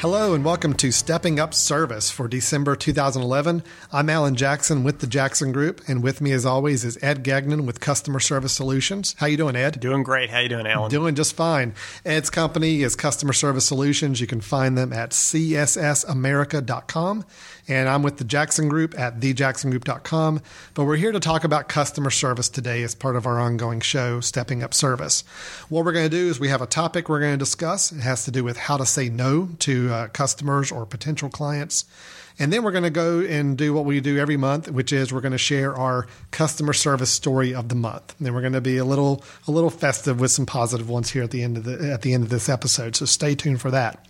Hello and welcome to Stepping Up Service for December 2011. I'm Alan Jackson with the Jackson Group, and with me, as always, is Ed Gagnon with Customer Service Solutions. How you doing, Ed? Doing great. How you doing, Alan? Doing just fine. Ed's company is Customer Service Solutions. You can find them at cssamerica.com, and I'm with the Jackson Group at thejacksongroup.com. But we're here to talk about customer service today as part of our ongoing show, Stepping Up Service. What we're going to do is we have a topic we're going to discuss. It has to do with how to say no to uh, customers or potential clients. And then we're going to go and do what we do every month, which is we're going to share our customer service story of the month. And then we're going to be a little a little festive with some positive ones here at the end of the at the end of this episode. So stay tuned for that.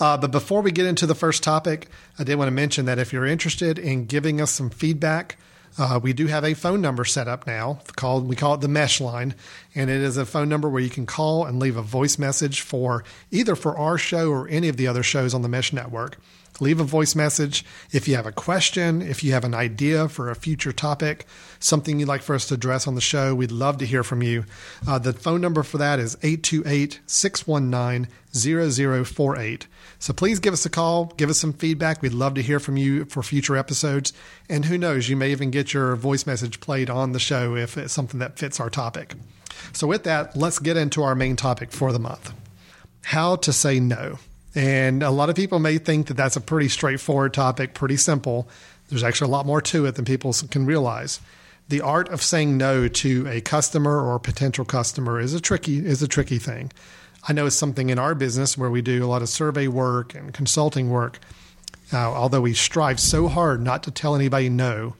Uh, but before we get into the first topic, I did want to mention that if you're interested in giving us some feedback, uh, we do have a phone number set up now called we call it the mesh line. And it is a phone number where you can call and leave a voice message for either for our show or any of the other shows on the mesh network leave a voice message. If you have a question if you have an idea for a future topic something you'd like for us to address on the show we'd love to hear from you. Uh, the phone number for that is 828-619-0048 so please give us a call give us some feedback. We'd love to hear from you for future episodes. And who knows you may even get your voice message played on the show if it's something that fits our topic. So with that let's get into our main topic for the month. How to say no and a lot of people may think that that's a pretty straightforward topic, pretty simple. There's actually a lot more to it than people can realize. The art of saying no to a customer or a potential customer is a tricky is a tricky thing. I know it's something in our business where we do a lot of survey work and consulting work. Uh, although we strive so hard not to tell anybody no,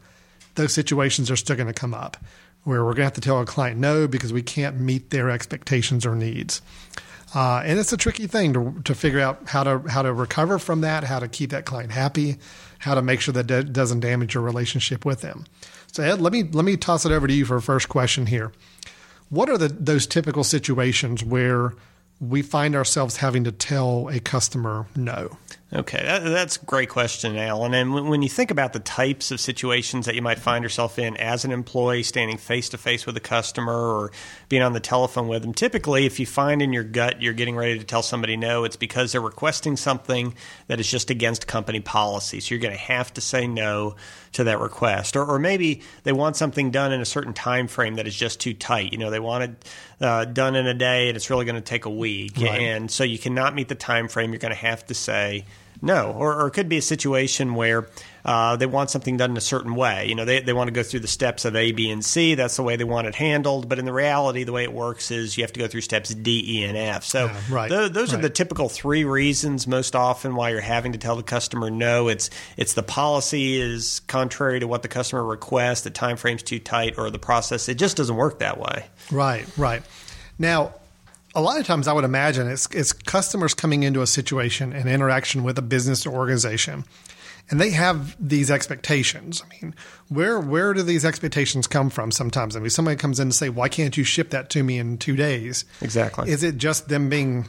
those situations are still going to come up where we're going to have to tell a client no because we can't meet their expectations or needs. Uh, and it's a tricky thing to, to figure out how to how to recover from that, how to keep that client happy, how to make sure that it doesn't damage your relationship with them. So Ed, let me let me toss it over to you for a first question here. What are the those typical situations where we find ourselves having to tell a customer no? Okay, that, that's a great question, Alan. And when, when, you think about the types of situations that you might find yourself in as an employee, standing face to face with a customer or being on the telephone with them, typically, if you find in your gut you're getting ready to tell somebody no, it's because they're requesting something that is just against company policy. So you're going to have to say no to that request, or, or maybe they want something done in a certain time frame that is just too tight. You know, they want it uh, done in a day, and it's really going to take a week, right. and so you cannot meet the time frame. You're going to have to say no, or, or it could be a situation where uh, they want something done in a certain way. You know, they, they want to go through the steps of A, B, and C. That's the way they want it handled. But in the reality, the way it works is you have to go through steps D, E, and F. So yeah, right, th- those right. are the typical three reasons most often why you're having to tell the customer no. It's it's the policy is contrary to what the customer requests, the time frame's too tight, or the process it just doesn't work that way. Right, right. Now a lot of times I would imagine it's, it's customers coming into a situation and interaction with a business or organization and they have these expectations. I mean, where where do these expectations come from? Sometimes, I mean, somebody comes in and say, "Why can't you ship that to me in two days?" Exactly. Is it just them being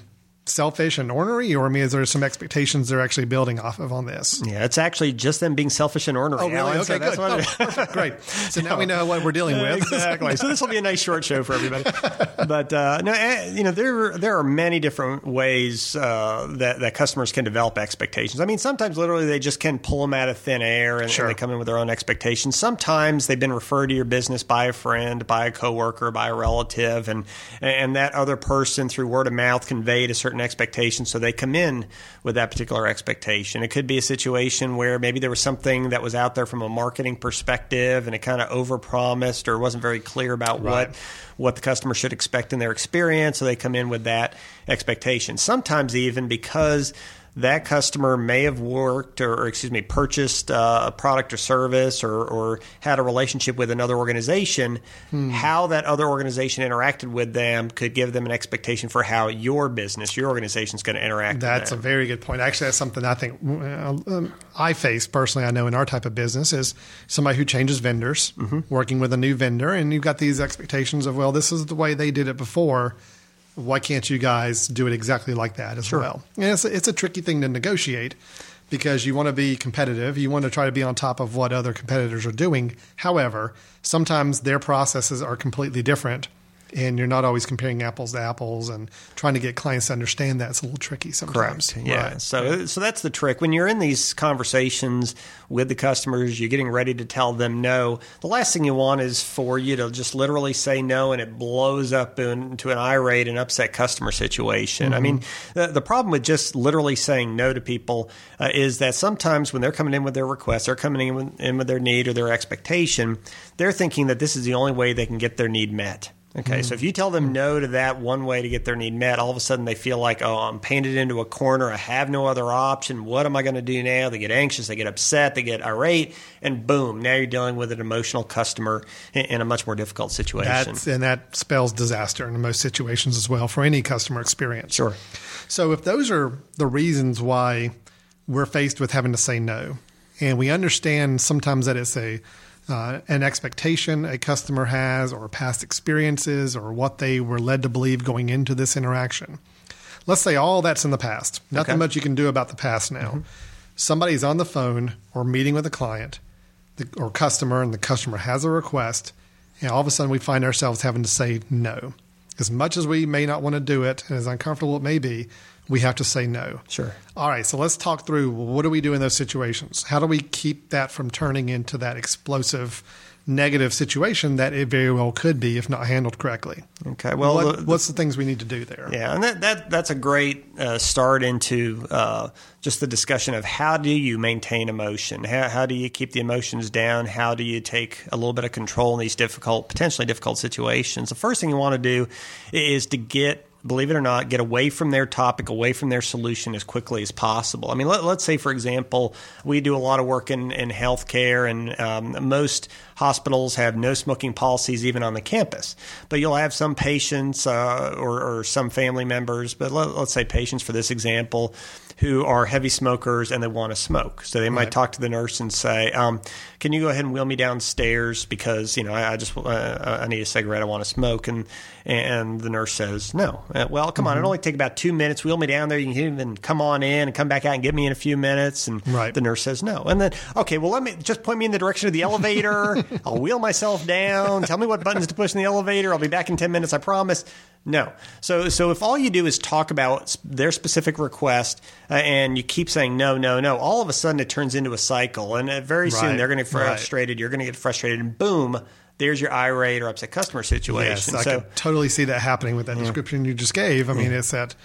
selfish and ornery, or I mean, is there some expectations they're actually building off of on this? Yeah, it's actually just them being selfish and ornery. Oh, really? Alan, okay, so good. Oh. Great. So now we know what we're dealing with. exactly. so this will be a nice short show for everybody. but uh, no, eh, you know, there there are many different ways uh, that that customers can develop expectations. I mean, sometimes literally they just can pull them out of thin air and, sure. and they come in with their own expectations. Sometimes they've been referred to your business by a friend, by a coworker, by a relative, and and that other person through word of mouth conveyed a certain expectation so they come in with that particular expectation. It could be a situation where maybe there was something that was out there from a marketing perspective and it kind of overpromised or wasn't very clear about right. what what the customer should expect in their experience, so they come in with that expectation. Sometimes even because that customer may have worked or, or excuse me, purchased uh, a product or service or, or, had a relationship with another organization, hmm. how that other organization interacted with them could give them an expectation for how your business, your organization is going to interact. That's a very good point. Actually, that's something I think uh, um, I face personally. I know in our type of business is somebody who changes vendors, mm-hmm. working with a new vendor, and you've got these expectations of, well, this is the way they did it before why can't you guys do it exactly like that as sure. well? And it's a, it's a tricky thing to negotiate because you want to be competitive. You want to try to be on top of what other competitors are doing. However, sometimes their processes are completely different and you're not always comparing apples to apples and trying to get clients to understand that it's a little tricky sometimes. Correct. Yeah. Right. So so that's the trick. When you're in these conversations with the customers, you're getting ready to tell them no. The last thing you want is for you to just literally say no and it blows up into an irate and upset customer situation. I mean, the, the problem with just literally saying no to people uh, is that sometimes when they're coming in with their request, they're coming in with, in with their need or their expectation, they're thinking that this is the only way they can get their need met. Okay, so if you tell them hmm. no to that one way to get their need met, all of a sudden they feel like, oh, I'm painted into a corner. I have no other option. What am I going to do now? They get anxious, they get upset, they get irate, and boom, now you're dealing with an emotional customer in, in a much more difficult situation. That's, and that spells disaster in most situations as well for any customer experience. Sure. So if those are the reasons why we're faced with having to say no, and we understand sometimes that it's a uh, an expectation a customer has, or past experiences, or what they were led to believe going into this interaction. Let's say all that's in the past. Nothing Okay. much you can do about the past now. Somebody's on the phone or meeting with a client the, or customer, and the customer has a request, and all of a sudden we find ourselves having to say no. As much as we may not want to do it, and as uncomfortable it may be, we have to say no. Sure. All right, so let's talk through what do we do in those situations? How do we keep that from turning into that explosive negative situation that it very well could be if not handled correctly? Okay, well, what, the- the- what's the things we need to do there? Yeah, and that, that that's a great uh, start into uh, just the discussion of how do you maintain emotion? How, how do you keep the emotions down? How do you take a little bit of control in these difficult, potentially difficult situations? The first thing you want to do is to get believe it or not, get away from their topic, away from their solution as quickly as possible. I mean, let, us say, for example, we do a lot of work in, in healthcare, and um, most hospitals have no smoking policies even on the campus. But you'll have some patients uh, or, or some family members, but let, let's say patients for this example, who are heavy smokers and they want to smoke. So they might Right. talk to the nurse and say, um, "Can you go ahead and wheel me downstairs because you know I, I just uh, I need a cigarette. I want to smoke." And and the nurse says, "No. Uh, well, come on. It'll only take about two minutes. Wheel me down there. You can even come on in and come back out and get me in a few minutes." And Right. the nurse says, "No." And then, okay, well, let me just point me in the direction of the elevator. I'll wheel myself down. Tell me what buttons to push in the elevator. I'll be back in ten minutes. I promise. No. So, so if all you do is talk about their specific request uh, and you keep saying no, no, no, all of a sudden it turns into a cycle, and uh, very soon they're going to get right. frustrated. You're going to get frustrated, and boom, there's your irate or upset customer situation. Yes, I so, can totally see that happening with that description you just gave. I mean, it's that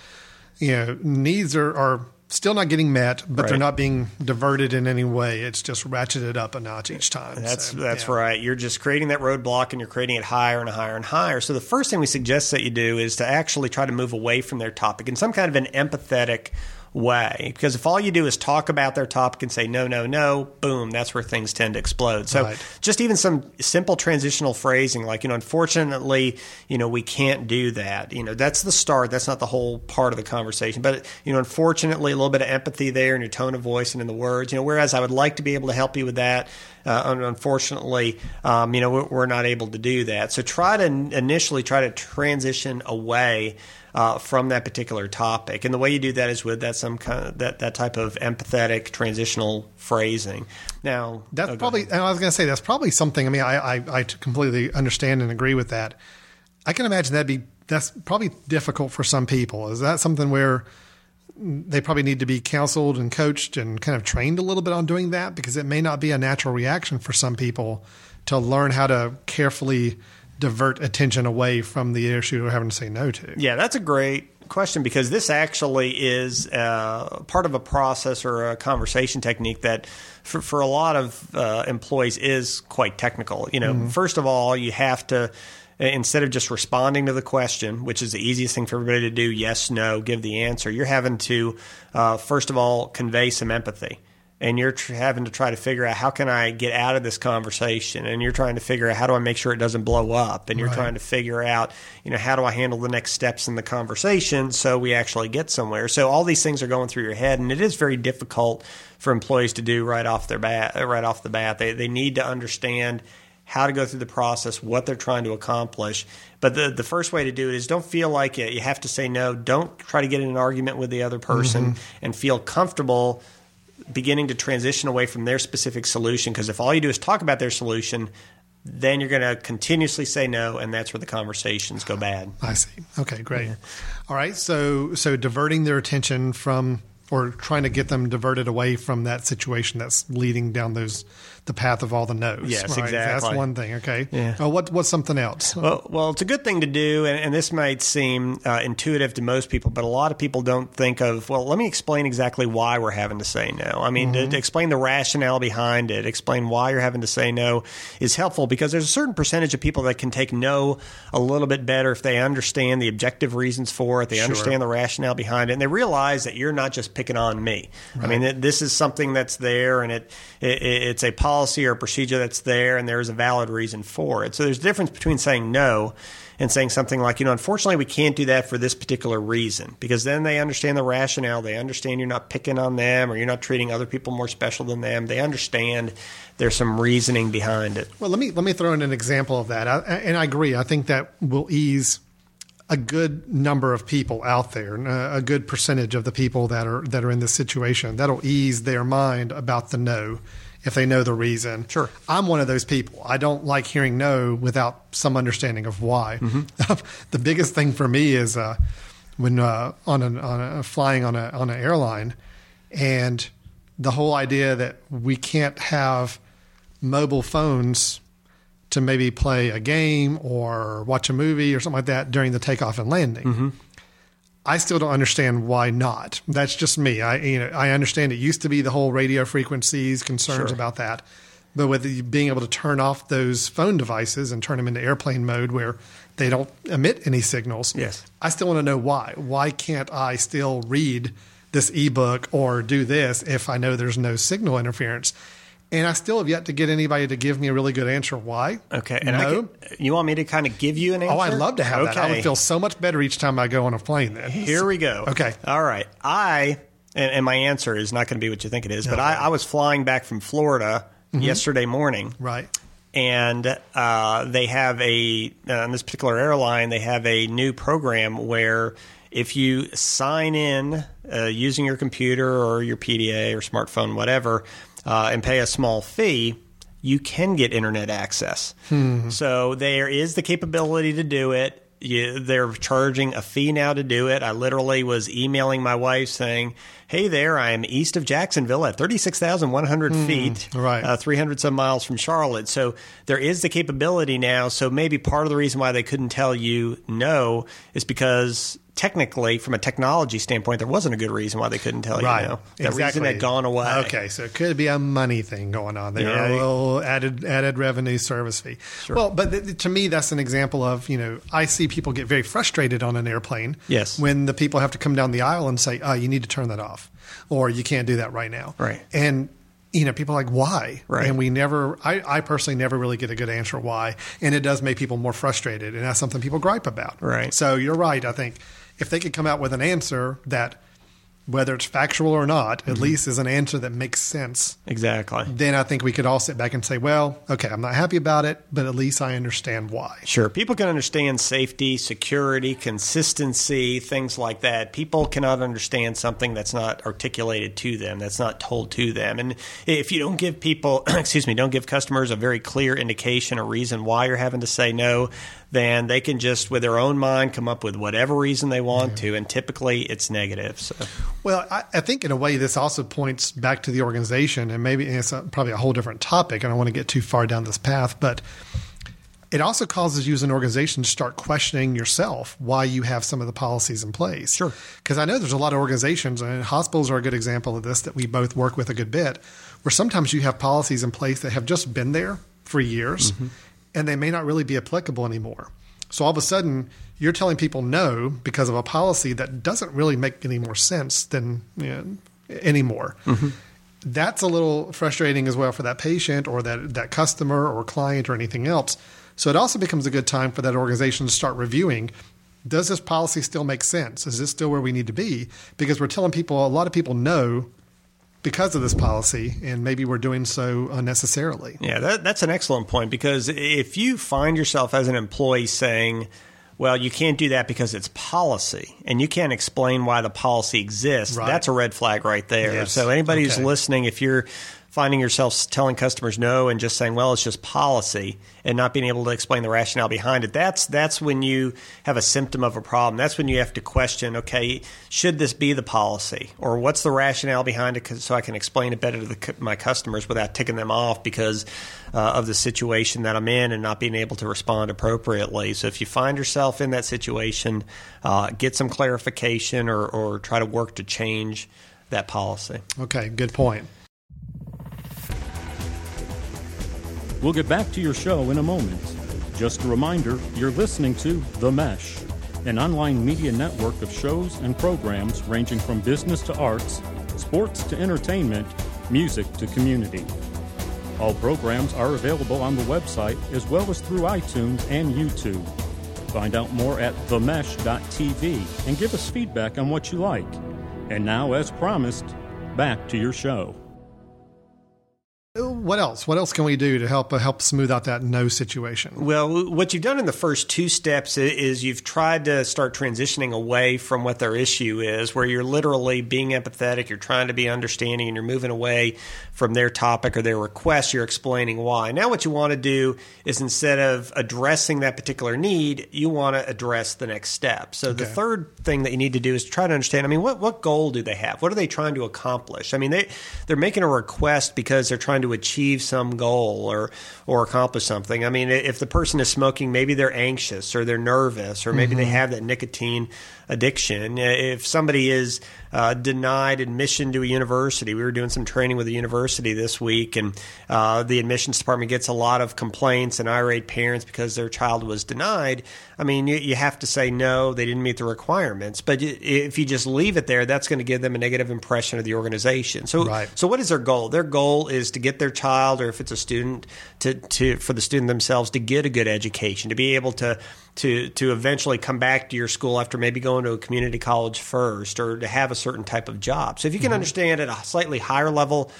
you know needs are, are still not getting met, but they're not being diverted in any way. It's just ratcheted up a notch each time. That's So, that's yeah. right. You're just creating that roadblock and you're creating it higher and higher and higher. So the first thing we suggest that you do is to actually try to move away from their topic in some kind of an empathetic way. Because if all you do is talk about their topic and say no, no, no, boom, that's where things tend to explode. So Right. just even some simple transitional phrasing like, you know, unfortunately, you know, we can't do that. You know, that's the start. That's not the whole part of the conversation. But, you know, unfortunately, a little bit of empathy there in your tone of voice and in the words. You know, whereas I would like to be able to help you with that. Uh, unfortunately, um, you know, we're, we're not able to do that. So try to initially try to transition away uh, from that particular topic, and the way you do that is with that some kind of that that type of empathetic transitional phrasing. Now, That's oh, probably, and I was going to say, that's probably something. I mean, I, I, I completely understand and agree with that. I can imagine that'd be, that's probably difficult for some people. Is that something where they probably need to be counseled and coached and kind of trained a little bit on doing that? Because it may not be a natural reaction for some people to learn how to carefully divert attention away from the issue they're having to say no to. Yeah, that's a great question because this actually is uh, part of a process or a conversation technique that, for, for a lot of uh, employees, is quite technical. You know, first of all, you have to. Instead of just responding to the question, which is the easiest thing for everybody to do, yes, no, give the answer, you're having to, uh, first of all, convey some empathy and you're tr- having to try to figure out how can I get out of this conversation, and you're trying to figure out how do I make sure it doesn't blow up, and you're Right. trying to figure out you know how do I handle the next steps in the conversation so we actually get somewhere. So all these things are going through your head, and it is very difficult for employees to do right off their bat. Right off the bat, they they need to understand how to go through the process, what they're trying to accomplish. But the, the first way to do it is don't feel like it. you have to say no. Don't try to get in an argument with the other person mm-hmm. and feel comfortable beginning to transition away from their specific solution. Because if all you do is talk about their solution, then you're going to continuously say no, and that's where the conversations go bad. I see. Okay, great. Yeah. All right, so so diverting their attention from or trying to get them diverted away from that situation that's leading down those the path of all the no's. Yes, right? exactly. That's one thing. Okay. Yeah. Uh, what what's something else? Well, well, it's a good thing to do, and, and this might seem uh, intuitive to most people, but a lot of people don't think of. Well, let me explain exactly why we're having to say no. I mean, mm-hmm. to, to explain the rationale behind it, explain why you're having to say no is helpful because there's a certain percentage of people that can take no a little bit better if they understand the objective reasons for it, they sure. understand the rationale behind it, and they realize that you're not just picking on me. Right. I mean, this is something that's there, and it, it it's a policy or procedure that's there and there is a valid reason for it. So there's a difference between saying no and saying something like, you know, unfortunately, we can't do that for this particular reason, because then they understand the rationale. They understand you're not picking on them or you're not treating other people more special than them. They understand there's some reasoning behind it. Well, let me let me throw in an example of that, I, and I agree. I think that will ease a good number of people out there, a good percentage of the people that are that are in this situation. That'll ease their mind about the no if they know the reason. Sure. I'm one of those people. I don't like hearing no without some understanding of why. Mm-hmm. the biggest thing for me is uh, when uh, on, a, on a, flying on a on an airline, and the whole idea that we can't have mobile phones to maybe play a game or watch a movie or something like that during the takeoff and landing. Mm-hmm. I still don't understand why not. That's just me. I you know I understand it used to be the whole radio frequencies concerns sure. about that, but with being able to turn off those phone devices and turn them into airplane mode where they don't emit any signals. Yes, I still want to know why. Why can't I still read this ebook or do this if I know there's no signal interference? And I still have yet to get anybody to give me a really good answer why. Okay. And no. Can, you want me to kind of give you an answer? Oh, I'd love to have okay. that. I would feel so much better each time I go on a plane then. Here we go. Okay. All right. I, and, and my answer is not going to be what you think it is, but I, I, was flying back from Florida mm-hmm. yesterday morning. Right. And uh, they have a, uh, on this particular airline, they have a new program where if you sign in uh, using your computer or your PDA or smartphone, whatever, uh, and pay a small fee, you can get internet access. Hmm. So there is the capability to do it. You, they're charging a fee now to do it. I literally was emailing my wife saying, "Hey there, I am east of Jacksonville at thirty six thousand one hundred hmm, feet, right, uh, three hundred some miles from Charlotte." So there is the capability now. So maybe part of the reason why they couldn't tell you no is because technically, from a technology standpoint, there wasn't a good reason why they couldn't tell right. you. no. that exactly. reason had gone away. Okay, so it could be a money thing going on there, yeah. a little added added revenue service fee. Sure. Well, but th- to me, that's an example of you know I see people get very frustrated on an airplane. Yes. when the people have to come down the aisle and say, "Oh, you need to turn that off," or "You can't do that right now." Right. And you know, people are like, why? Right. And we never, I, I, personally never really get a good answer why. And it does make people more frustrated. And that's something people gripe about. Right. So you're right. I think if they could come out with an answer that whether it's factual or not, at mm-hmm. least is an answer that makes sense. Exactly. Then I think we could all sit back and say, well, okay, I'm not happy about it, but at least I understand why. Sure. People can understand safety, security, consistency, things like that. People cannot understand something that's not articulated to them, that's not told to them. And if you don't give people, excuse me, don't give customers a very clear indication, a reason why you're having to say no, then they can just, with their own mind, come up with whatever reason they want yeah. to. And typically it's negative. So. Well, I, I, think in a way this also points back to the organization, and maybe it's a, probably a whole different topic. And I don't want to get too far down this path, but it also causes you as an organization to start questioning yourself why you have some of the policies in place. Sure. Because I know there's a lot of organizations, and hospitals are a good example of this that we both work with a good bit, where sometimes you have policies in place that have just been there for years. Mm-hmm and they may not really be applicable anymore. So all of a sudden, you're telling people no because of a policy that doesn't really make any more sense than you know, anymore. Mm-hmm. That's a little frustrating as well for that patient or that, that customer or client or anything else. So it also becomes a good time for that organization to start reviewing does this policy still make sense? Is this still where we need to be? Because we're telling people, a lot of people know because of this policy, and maybe we're doing so unnecessarily. Yeah, that, that's an excellent point because if you find yourself as an employee saying, well, you can't do that because it's policy, and you can't explain why the policy exists. Right. That's a red flag right there. Yes. So anybody who's listening, if you're finding yourself telling customers no and just saying, "Well, it's just policy," and not being able to explain the rationale behind it, that's that's when you have a symptom of a problem. That's when you have to question, okay, should this be the policy, or what's the rationale behind it so I can explain it better to the, my customers without ticking them off because uh, of the situation that I'm in and not being able to respond appropriately. So if you find yourself in that situation, uh, get some clarification or, or try to work to change that policy. Okay, good point. We'll get back to your show in a moment. Just a reminder you're listening to The Mesh, an online media network of shows and programs ranging from business to arts, sports to entertainment, music to community. All programs are available on the website as well as through iTunes and YouTube. Find out more at themesh.tv and give us feedback on what you like. And now, as promised, back to your show. What else? What else can we do to help uh, help smooth out that no situation? Well, what you've done in the first two steps is you've tried to start transitioning away from what their issue is, where you're literally being empathetic, you're trying to be understanding, and you're moving away from their topic or their request, you're explaining why. Now, what you want to do is instead of addressing that particular need, you want to address the next step. So, the third thing that you need to do is try to understand I mean, what, what goal do they have? What are they trying to accomplish? I mean, they, they're making a request because they're trying to achieve some goal or or accomplish something. I mean, if the person is smoking, maybe they're anxious or they're nervous or maybe they mm-hmm. have that nicotine addiction. If somebody is uh, denied admission to a university, we were doing some training with a university this week, and uh, the admissions department gets a lot of complaints and irate parents because their child was denied. I mean, you, you have to say no, they didn't meet the requirements. But if you just leave it there, that's going to give them a negative impression of the organization. So, Right. so what is their goal? Their goal is to get their child, or if it's a student, to, to for the student themselves to get a good education, to be able to to to eventually come back to your school after maybe going to a community college first, or to have a certain type of job. So if you can understand at a slightly higher level.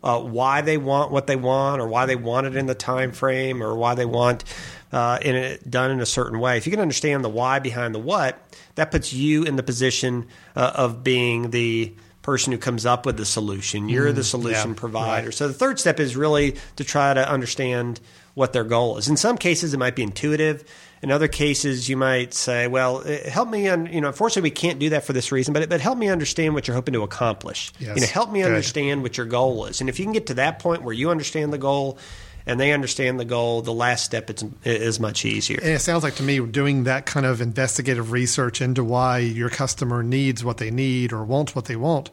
Uh, why they want what they want, or why they want it in the time frame, or why they want uh, in it done in a certain way. If you can understand the why behind the what, that puts you in the position uh, of being the person who comes up with the solution. You're the solution yeah, provider. right. So the third step is really to try to understand what their goal is. In some cases, it might be intuitive. In other cases, you might say, "Well, eh, help me." Un- you know, unfortunately, we can't do that for this reason, but but help me understand what you're hoping to accomplish. Yes. You know, help me Good. understand what your goal is. And if you can get to that point where you understand the goal and they understand the goal, the last step is, is much easier. And it sounds like to me doing that kind of investigative research into why your customer needs what they need or wants what they want,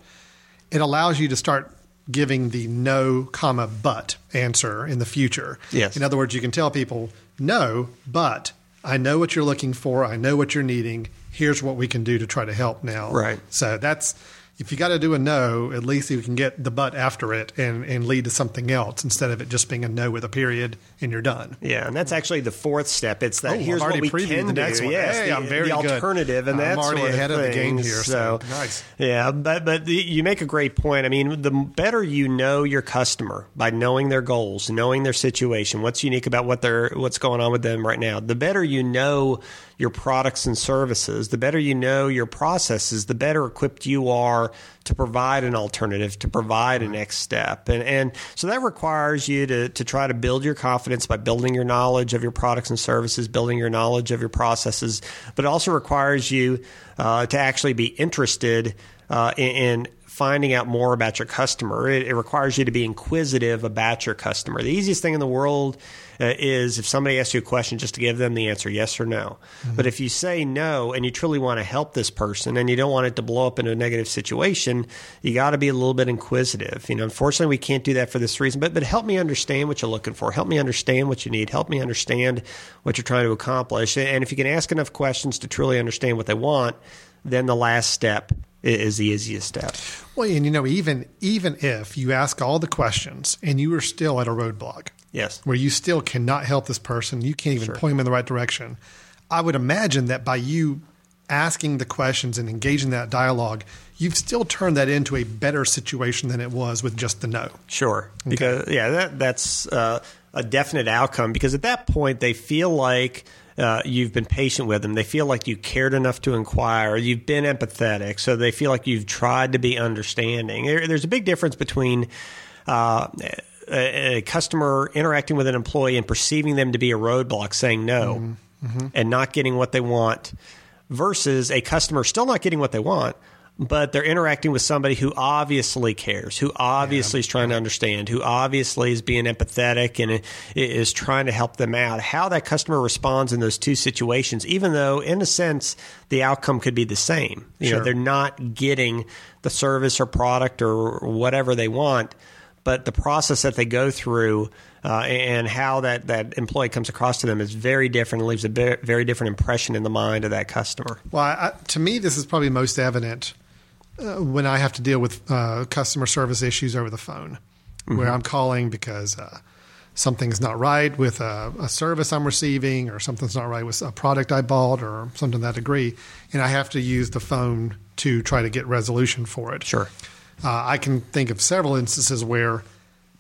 it allows you to start giving the no comma but answer in the future. Yes. In other words, you can tell people no, but I know what you're looking for. I know what you're needing. Here's what we can do to try to help now. Right. So that's if you got to do a no, at least you can get the but after it and, and lead to something else instead of it just being a no with a period and you're done. Yeah, and that's actually the fourth step. It's that Oh, here's I'm what we can the next do. One. Yes, hey, the, I'm very the good. alternative and I'm that already sort ahead of the game here, so nice. Yeah, but but the, you make a great point. I mean, the better you know your customer by knowing their goals, knowing their situation, what's unique about what they're what's going on with them right now. The better you know your products and services, the better you know your processes, the better equipped you are to provide an alternative, to provide a next step. And and so that requires you to to try to build your confidence by building your knowledge of your products and services, building your knowledge of your processes, but it also requires you uh, to actually be interested uh, in, in finding out more about your customer. It, it requires you to be inquisitive about your customer. The easiest thing in the world uh, is if somebody asks you a question, just to give them the answer yes or no. But if you say no and you truly want to help this person and you don't want it to blow up into a negative situation, you got to be a little bit inquisitive. You know, unfortunately, we can't do that for this reason. But but help me understand what you're looking for. Help me understand what you need. Help me understand what you're trying to accomplish. And if you can ask enough questions to truly understand what they want, then the last step is the easiest step. Well, and you know, even even if you ask all the questions and you are still at a roadblock, Yes. where you still cannot help this person, you can't even point them in the right direction. I would imagine that by you asking the questions and engaging that dialogue, you've still turned that into a better situation than it was with just the no. Sure. Because yeah, that that's uh, a definite outcome. Because at that point, they feel like uh, you've been patient with them. They feel like you cared enough to inquire. You've been empathetic, so they feel like you've tried to be understanding. There, there's a big difference between. Uh, a, a, customer interacting with an employee and perceiving them to be a roadblock, saying no, mm-hmm. Mm-hmm. and not getting what they want, versus a customer still not getting what they want, but they're interacting with somebody who obviously cares, who obviously yeah. is trying to understand, who obviously is being empathetic and is trying to help them out. How that customer responds in those two situations, even though in a sense the outcome could be the same. You sure. know, they're not getting the service or product or whatever they want, but the process that they go through uh, and how that, that employee comes across to them is very different and leaves a very different impression in the mind of that customer. Well, I, to me, this is probably most evident uh, when I have to deal with uh, customer service issues over the phone, mm-hmm. where I'm calling because uh, something's not right with a, a, service I'm receiving, or something's not right with a product I bought, or something to that degree, and I have to use the phone to try to get resolution for it. Sure. Uh, I can think of several instances where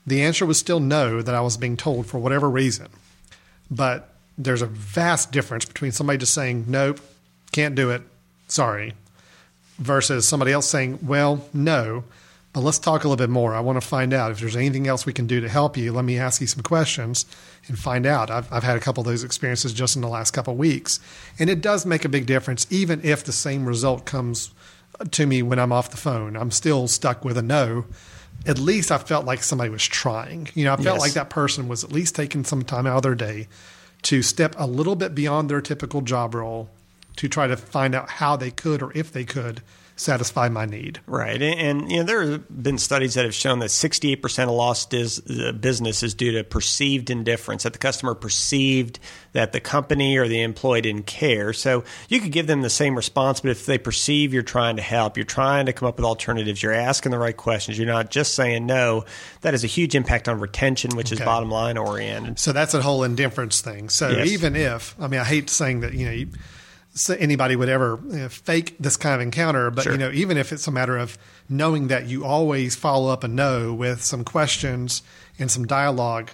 the answer was still no that I was being told for whatever reason, but there's a vast difference between somebody just saying nope, can't do it, sorry, versus somebody else saying, well, no, but let's talk a little bit more. I want to find out if there's anything else we can do to help you. Let me ask you some questions and find out. I've, I've had a couple of those experiences just in the last couple of weeks. And it does make a big difference, even if the same result comes to me when I'm off the phone. I'm still stuck with a no. At least I felt like somebody was trying. You know, I felt yes. like that person was at least taking some time out of their day to step a little bit beyond their typical job role to try to find out how they could or if they could satisfy my need. Right. And, and, you know, there have been studies that have shown that 68% of lost dis, uh, business is due to perceived indifference, that the customer perceived that the company or the employee didn't care. So you could give them the same response, but if they perceive you're trying to help, you're trying to come up with alternatives, you're asking the right questions, you're not just saying no, that has a huge impact on retention, which okay. is bottom line oriented. So that's a whole indifference thing. So yes. even if, I mean, I hate saying that, you know, you, anybody would ever you know, fake this kind of encounter. But sure. you know, even if it's a matter of knowing that you always follow up a no with some questions and some dialogue,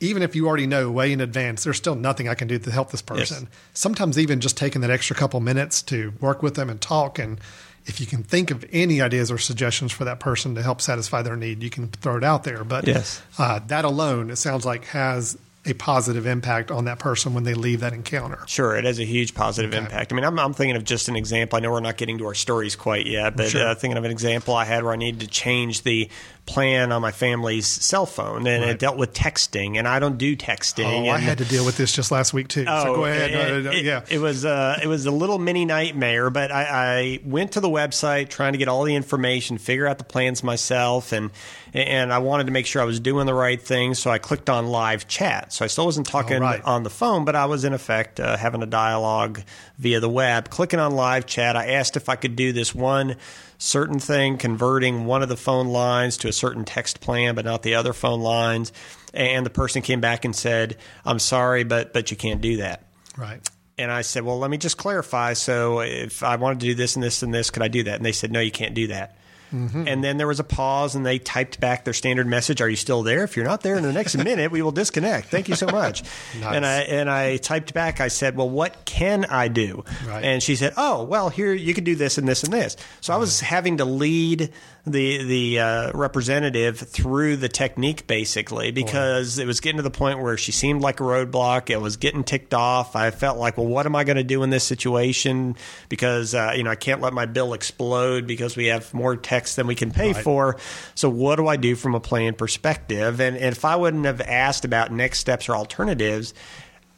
even if you already know way in advance, there's still nothing I can do to help this person. Yes. Sometimes even just taking that extra couple minutes to work with them and talk and if you can think of any ideas or suggestions for that person to help satisfy their need, you can throw it out there. But yes. uh, that alone, it sounds like, has a positive impact on that person when they leave that encounter. Sure, it has a huge positive okay. impact. I mean, I'm, I'm, thinking of just an example. I know we're not getting to our stories quite yet, but sure. uh, thinking of an example I had where I needed to change the plan on my family's cell phone, and right. it dealt with texting, and I don't do texting. Oh, I had to deal with this just last week too. Oh, so go ahead. It, no, no, it, yeah, it was uh, it was a little mini nightmare, but I, I went to the website trying to get all the information, figure out the plans myself, and and I wanted to make sure I was doing the right thing, so I clicked on live chat. So I still wasn't talking right. on the phone, but I was in effect uh, having a dialogue via the web. Clicking on live chat, I asked if I could do this one certain thing, converting one of the phone lines to a certain text plan, but not the other phone lines. And the person came back and said, "I'm sorry, but but you can't do that." Right. And I said, "Well, let me just clarify. So if I wanted to do this and this and this, could I do that?" And they said, "No, you can't do that." Mm-hmm. And then there was a pause, and they typed back their standard message: "Are you still there? If you're not there in the next minute, we will disconnect. Thank you so much." nice. And I and I typed back. I said, "Well, what can I do?" Right. And she said, "Oh, well, here you can do this and this and this." So right. I was having to lead the the uh, representative through the technique basically because it was getting to the point where she seemed like a roadblock. It was getting ticked off. I felt like, well, what am I going to do in this situation? Because uh, you know I can't let my bill explode because we have more text than we can pay right. for. So what do I do from a plan perspective? And, and if I wouldn't have asked about next steps or alternatives.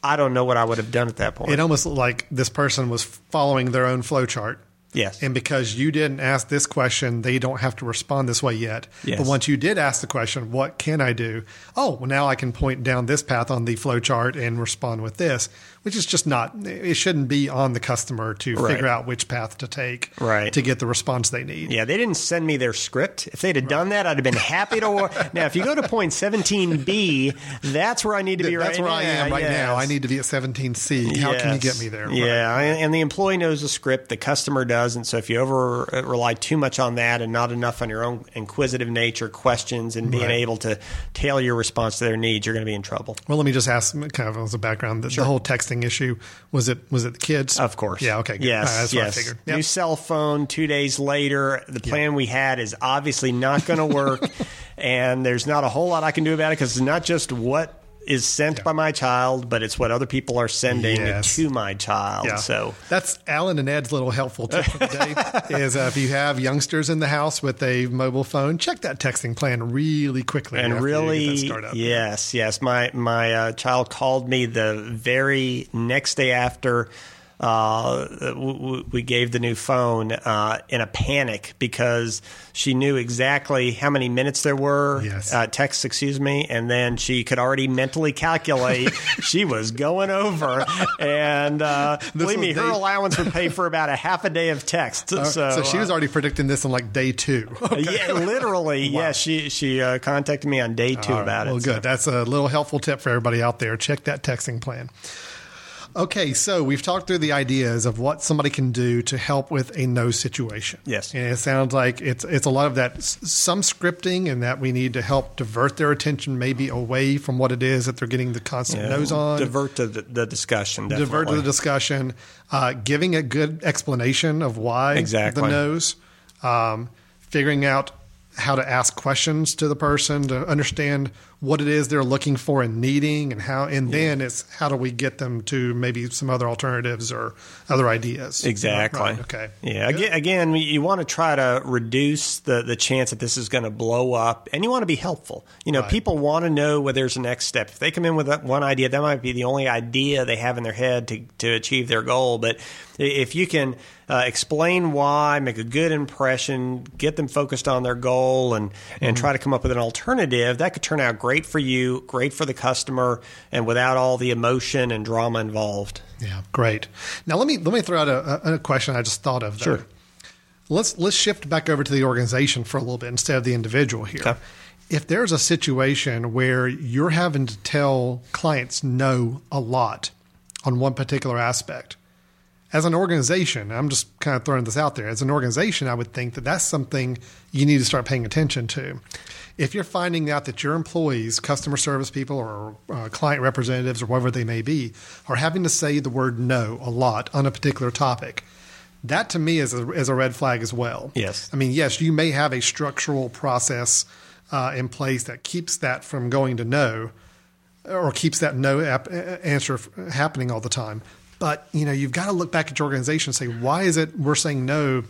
I don't know what I would have done at that point. It almost like this person was following their own flow chart Yes. And because you didn't ask this question, they don't have to respond this way yet. Yes. But once you did ask the question, what can I do? Oh, well, now I can point down this path on the flow chart and respond with this which is just not it shouldn't be on the customer to right. figure out which path to take right. to get the response they need. Yeah, they didn't send me their script. If they'd have right. done that, I'd have been happy to. now, if you go to point 17B, that's where I need to be. That's right where now. I am right yes. now. I need to be at 17C. How yes. can you get me there? Yeah, and the employee knows the script, the customer does doesn't. So if you over uh, rely too much on that and not enough on your own inquisitive nature, questions, and being Right. able to tailor your response to their needs, you're going to be in trouble. Well, let me just ask, kind of as a background, the, the whole issue was it was it the kids? Of course. Yeah. Okay. Good. Yes. That's yes. what I figured. Yep. New cell phone. Two days later, the plan we had is obviously not going to work, and there's not a whole lot I can do about it because it's not just what is sent by my child, but it's what other people are sending Yes. to my child. Yeah. So that's Alan and Ed's little helpful tip for the day is uh, if you have youngsters in the house with a mobile phone, check that texting plan really quickly and after you get that really yes yes my my uh, child called me the very next day after uh, w- we gave the new phone uh, in a panic because she knew exactly how many minutes there were Yes. uh, texts excuse me and then she could already mentally calculate she was going over and uh, believe me was her allowance would pay for about a half a day of text Uh, so, so she was uh, already predicting this on like day two. yeah, literally. Yeah, she she uh, contacted me on day two All right. about well, it. good. so- That's a little helpful tip for everybody out there. Check that texting plan. Okay, so we've talked through the ideas of what somebody can do to help with a no situation. Yes. and it sounds like it's it's a lot of that some scripting, and that we need to help divert their attention maybe away from what it is that they're getting the constant Yeah, no's on. Divert to the, the discussion. Definitely. divert to the discussion, uh, giving a good explanation of why Exactly. the no's, um, figuring out how to ask questions to the person to understand what it is they're looking for and needing, and how, and then it's how do we get them to maybe some other alternatives or other ideas. Exactly. Right, okay. Yeah. Again, again, you want to try to reduce the the chance that this is going to blow up, and you want to be helpful. You know, Right. people want to know where there's a next step. If they come in with one idea, that might be the only idea they have in their head to to achieve their goal. But if you can uh, explain why, make a good impression, get them focused on their goal, and and try to come up with an alternative, that could turn out great for you, great for the customer, and without all the emotion and drama involved. Yeah, great. Now let me let me throw out a, a- question I just thought of. Though. Sure. Let's let's shift back over to the organization for a little bit instead of the individual here. Okay. If there's a situation where you're having to tell clients no a lot on one particular aspect, as an organization, I'm just kind of throwing this out there. As an organization, I would think that that's something you need to start paying attention to. If you're finding out that your employees, customer service people, or uh, client representatives, or whatever they may be, are having to say the word no a lot on a particular topic, that to me is a, is a red flag as well. Yes. I mean, yes, you may have a structural process uh, in place that keeps that from going to no, or keeps that no ap- answer f- happening all the time. But you know, you've got to look back at your organization and say, why is it we're saying no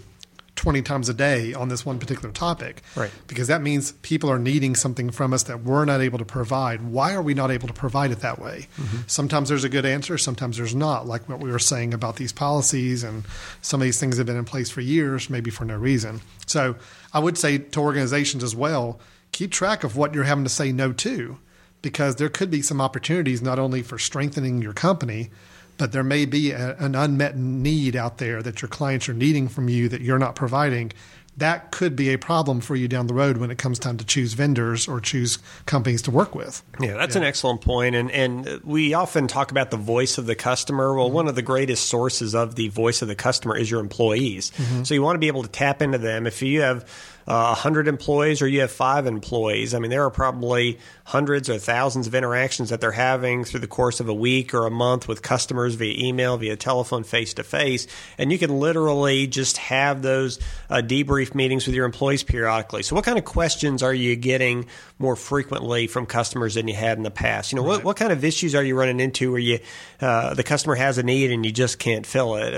twenty times a day on this one particular topic? Right. Because that means people are needing something from us that we're not able to provide. Why are we not able to provide it that way? Mm-hmm. Sometimes there's a good answer, sometimes there's not. Like what we were saying about these policies and some of these things have been in place for years, maybe for no reason. So I would say to organizations as well, keep track of what you're having to say no to because there could be some opportunities not only for strengthening your company, but there may be a, an unmet need out there that your clients are needing from you that you're not providing. That could be a problem for you down the road when it comes time to choose vendors or choose companies to work with. Yeah, that's an excellent point. And and we often talk about the voice of the customer. Well, mm-hmm. one of the greatest sources of the voice of the customer is your employees. Mm-hmm. So you want to be able to tap into them. If you have uh, 100 employees or you have five employees, I mean, there are probably hundreds or thousands of interactions that they're having through the course of a week or a month with customers via email, via telephone, face to face. And you can literally just have those uh, debrief meetings with your employees periodically. So, what kind of questions are you getting more frequently from customers than you had in the past? You know, what, what kind of issues are you running into where you uh, the customer has a need and you just can't fill it?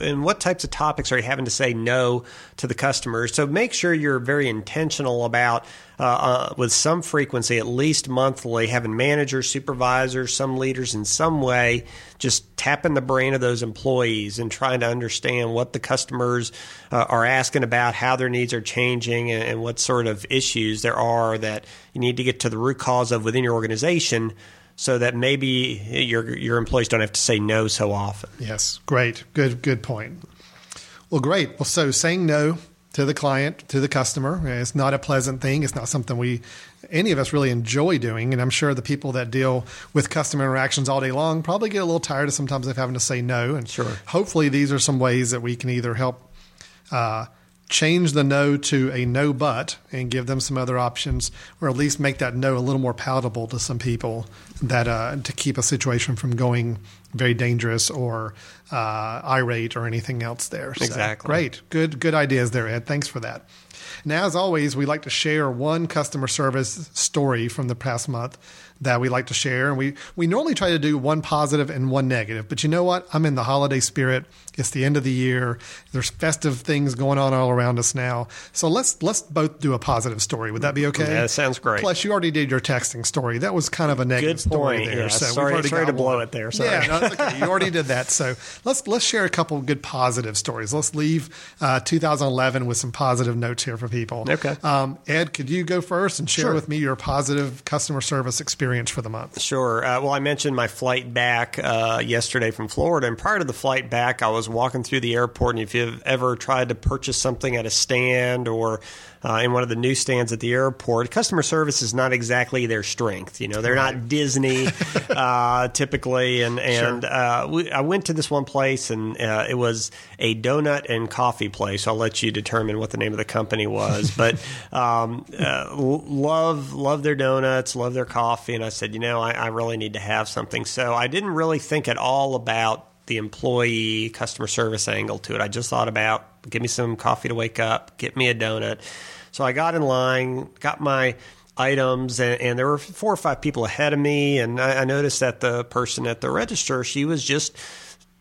Uh, and what types of topics are you having to say no to the customers? So, make sure you're very intentional about uh, uh, with some frequency, at least monthly, having managers, supervisors, some leaders in some way, just tapping the brain of those employees and trying to understand what the customers uh, are asking about, how their needs are changing, and, and what sort of issues there are that you need to get to the root cause of within your organization. So that maybe your your employees don't have to say no so often. Yes, great. Good, good point. Well, great. Well, so saying no to the client, to the customer, it's not a pleasant thing. It's not something we, any of us really enjoy doing. And I'm sure the people that deal with customer interactions all day long probably get a little tired of sometimes of having to say no. And Sure. hopefully these are some ways that we can either help Uh, change the no to a no but and give them some other options or at least make that no a little more palatable to some people that uh, to keep a situation from going very dangerous or uh, irate or anything else there. So, Exactly. great. Good good ideas there ed. Thanks for that. Now as always we like to share one customer service story from the past month that we like to share. And we we normally try to do one positive and one negative. But you know what? I'm in the holiday spirit. It's the end of the year. There's festive things going on all around us now. So let's let's both do a positive story. Would that be okay? Yeah, that sounds great. plus you already did your texting story. That was kind of a negative Good story there. Yeah, so sorry- sorry to blow one. it there. Sorry. yeah no, okay. You already did that. So let's let's share a couple of good positive stories. Let's leave uh, 2011 with some positive notes here for people. Okay. um, ed could you go first and share Sure. with me your positive customer service experience for the month Sure. Uh, well, I mentioned my flight back uh, yesterday from Florida, and prior to the flight back, I was walking through the airport. And if you've ever tried to purchase something at a stand or uh, in one of the newsstands at the airport, customer service is not exactly their strength. You know, they're not Disney uh, typically. And and uh, we, I went to this one place, and uh, it was a donut and coffee place. I'll let you determine what the name of the company was, but um, uh, love love their donuts, love their coffee. And I said, you know, I, I really need to have something. So I didn't really think at all about the employee customer service angle to it. I just thought about give me some coffee to wake up, get me a donut. So I got in line, got my items, and, and there were four or five people ahead of me. And I, I noticed that the person at the register, she was just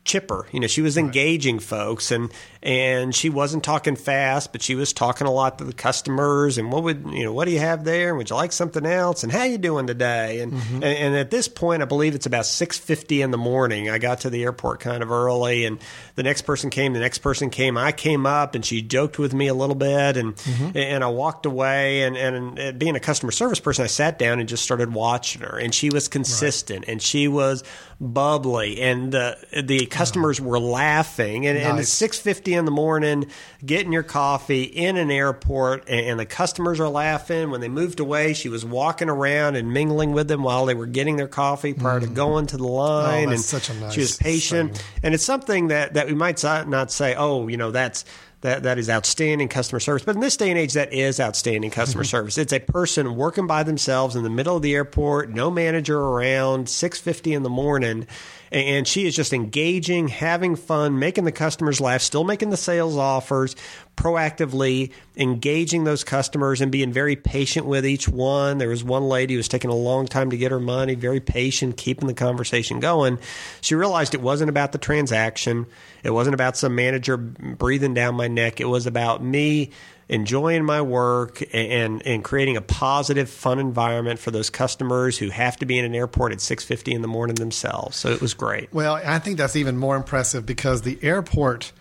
chipper. You know, she was engaging folks and and she wasn't talking fast, but she was talking a lot to the customers and what would you know, what do you have there? Would you like something else? And how you doing today? And mm-hmm. and, and at this point I believe it's about six fifty in the morning. I got to the airport kind of early and the next person came, the next person came, I came up and she joked with me a little bit and mm-hmm. and I walked away and, and and being a customer service person, I sat down and just started watching her and she was consistent and she was bubbly and the the customers were laughing and, and it's six fifty in the morning, getting your coffee in an airport, and, and the customers are laughing. When they moved away, she was walking around and mingling with them while they were getting their coffee prior to going to the line. Mm. Oh, and such a nice she was patient, thing. and it's something that that we might not say, oh, you know, that's. That, that is outstanding customer service. But in this day and age, that is outstanding customer mm-hmm. service. It's a person working by themselves in the middle of the airport, no manager around, 6.50 in the morning. And she is just engaging, having fun, making the customers laugh, still making the sales offers, proactively engaging those customers and being very patient with each one. There was one lady who was taking a long time to get her money, very patient, keeping the conversation going. She realized it wasn't about the transaction. It wasn't about some manager breathing down my neck. It was about me enjoying my work and and creating a positive, fun environment for those customers who have to be in an airport at six fifty in the morning themselves. So it was great. Well, I think that's even more impressive because the airport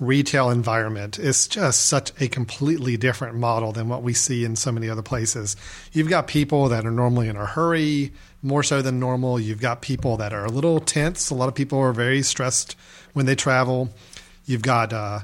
retail environment is just such a completely different model than what we see in so many other places. You've got people that are normally in a hurry, more so than normal. You've got people that are a little tense. A lot of people are very stressed when they travel. You've got uh,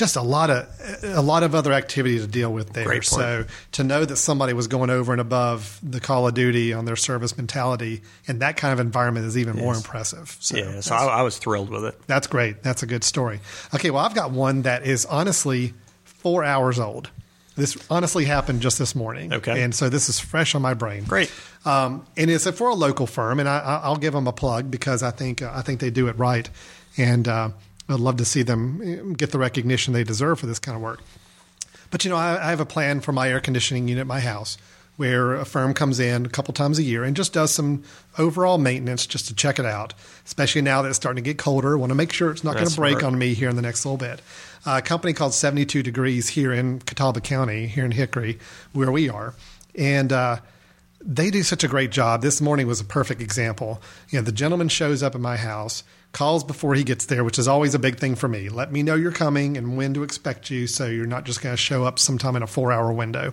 just a lot of a lot of other activity to deal with there. So to know that somebody was going over and above the Call of Duty on their service mentality in that kind of environment is even more impressive. So Yeah, so I, I was thrilled with it. that's great. That's a good story. Okay, well, I've got one that is honestly four hours old. This honestly happened just this morning. Okay. And so this is fresh on my brain. Great. Um, and it's for a local firm, and I, I- I'll give them a plug because I think uh, I think they do it right, and uh, I'd love to see them get the recognition they deserve for this kind of work. But you know, I, I have a plan for my air conditioning unit at my house where a firm comes in a couple times a year and just does some overall maintenance just to check it out. Especially now that it's starting to get colder, I want to make sure it's not going to break on me here in the next little bit. Uh, a company called 72 Degrees here in Catawba County, here in Hickory, where we are, and. Uh, they do such a great job. This morning was a perfect example. You know, the gentleman shows up at my house, calls before he gets there, which is always a big thing for me. Let me know you're coming and when to expect you, so you're not just going to show up sometime in a four-hour window.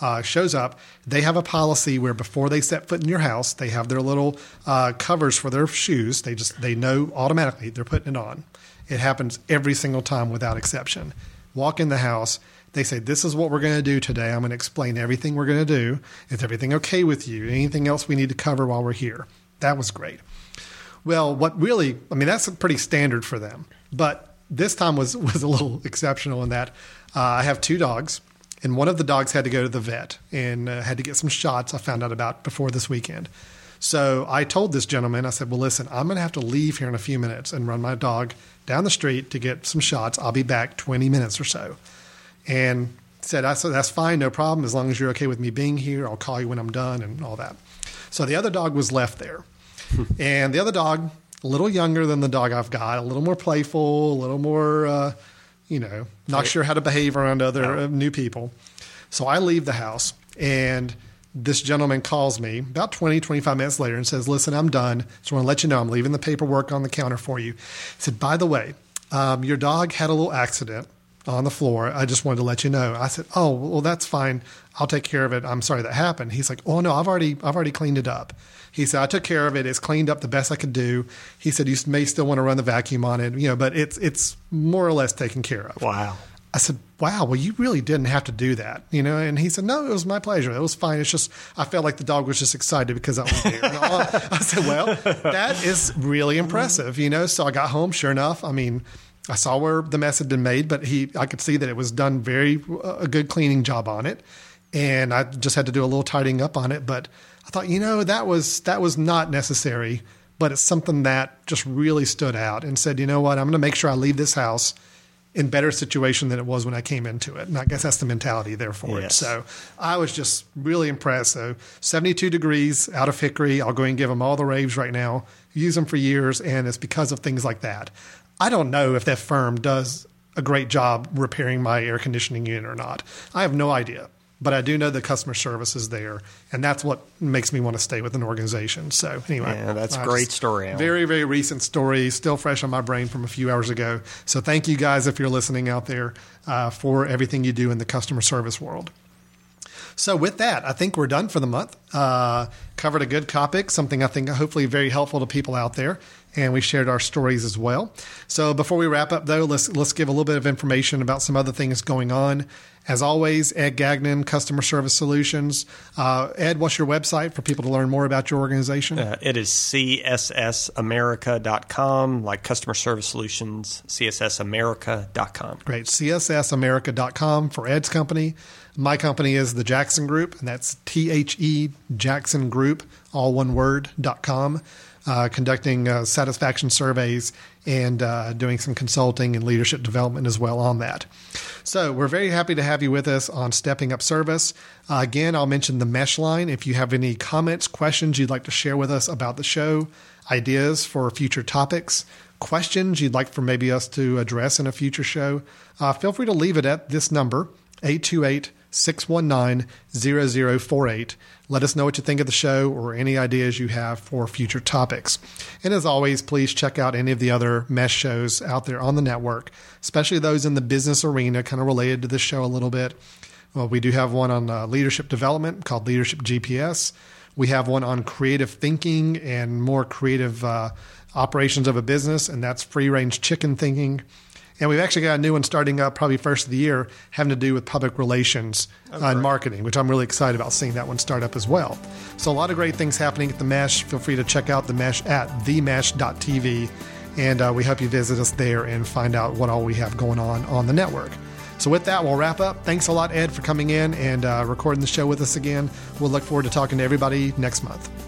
Uh, shows up. They have a policy where before they set foot in your house, they have their little uh, covers for their shoes. They just they know automatically they're putting it on. It happens every single time without exception. Walk in the house. They say, This is what we're going to do today. I'm going to explain everything we're going to do. Is everything okay with you? Anything else we need to cover while we're here? That was great. Well, what really, I mean, that's pretty standard for them. But this time was was a little exceptional in that uh, I have two dogs, and one of the dogs had to go to the vet and uh, had to get some shots. I found out about before this weekend. So I told this gentleman, I said, "Well, listen, I'm going to have to leave here in a few minutes and run my dog down the street to get some shots. I'll be back 20 minutes or so." And said, "I said that's fine, no problem, as long as you're okay with me being here. I'll call you when I'm done and all that." So the other dog was left there, and the other dog, a little younger than the dog I've got, a little more playful, a little more, uh, you know, not sure how to behave around other uh, new people. So I leave the house and this gentleman calls me about 20, 25 minutes later and says, Listen, I'm done. Just want to let you know I'm leaving the paperwork on the counter for you. He said, By the way, um, your dog had a little accident on the floor. I just wanted to let you know. I said, Oh, well, that's fine. I'll take care of it. I'm sorry that happened. He's like, Oh, no, I've already, I've already cleaned it up. He said, I took care of it. It's cleaned up the best I could do. He said, You may still want to run the vacuum on it, you know, but it's, it's more or less taken care of. Wow. I said, "Wow, well, you really didn't have to do that, you know." And he said, "No, it was my pleasure. It was fine. It's just I felt like the dog was just excited because I was there." I said, "Well, that is really impressive, you know." So I got home. Sure enough, I mean, I saw where the mess had been made, but he, I could see that it was done very uh, a good cleaning job on it, and I just had to do a little tidying up on it. But I thought, you know, that was that was not necessary, but it's something that just really stood out and said, you know what, I'm going to make sure I leave this house in better situation than it was when I came into it. And I guess that's the mentality there for Yes. it. So I was just really impressed. So 72 degrees out of Hickory. I'll go and give them all the raves right now. Use them for years, and it's because of things like that. I don't know if that firm does a great job repairing my air conditioning unit or not. I have no idea. But I do know the customer service is there, and that's what makes me want to stay with an organization. So anyway, Yeah, that's a great story, Alan. Very, very recent story, still fresh on my brain from a few hours ago. So thank you guys if you're listening out there uh, for everything you do in the customer service world. So with that, I think we're done for the month. Uh, covered a good topic, something I think hopefully very helpful to people out there, and we shared our stories as well. So before we wrap up, though, let's let's give a little bit of information about some other things going on. As always, Ed Gagnon, Customer Service Solutions. Uh, Ed, what's your website for people to learn more about your organization? Uh, it is cssamerica.com, like customer service solutions, cssamerica.com. Great. CSSAmerica.com for Ed's company. My company is the Jackson Group, and that's T H E Jackson Group, all one word, dot com, uh, conducting uh, satisfaction surveys and uh, doing some consulting and leadership development as well on that. So we're very happy to have you with us on Stepping Up Service. Uh, again, I'll mention the mesh line. If you have any comments, questions you'd like to share with us about the show, ideas for future topics, questions you'd like for maybe us to address in a future show, uh, feel free to leave it at this number, 828 619 0048. Let us know what you think of the show or any ideas you have for future topics. And as always, please check out any of the other mesh shows out there on the network, especially those in the business arena, kind of related to this show a little bit. Well, we do have one on uh, leadership development called Leadership GPS. We have one on creative thinking and more creative uh, operations of a business, and that's free range chicken thinking. And we've actually got a new one starting up probably first of the year having to do with public relations and marketing, which I'm really excited about seeing that one start up as well. So, a lot of great things happening at the Mesh. Feel free to check out the Mesh at themesh.tv. And uh, we hope you visit us there and find out what all we have going on on the network. So, with that, we'll wrap up. Thanks a lot, Ed, for coming in and uh, recording the show with us again. We'll look forward to talking to everybody next month.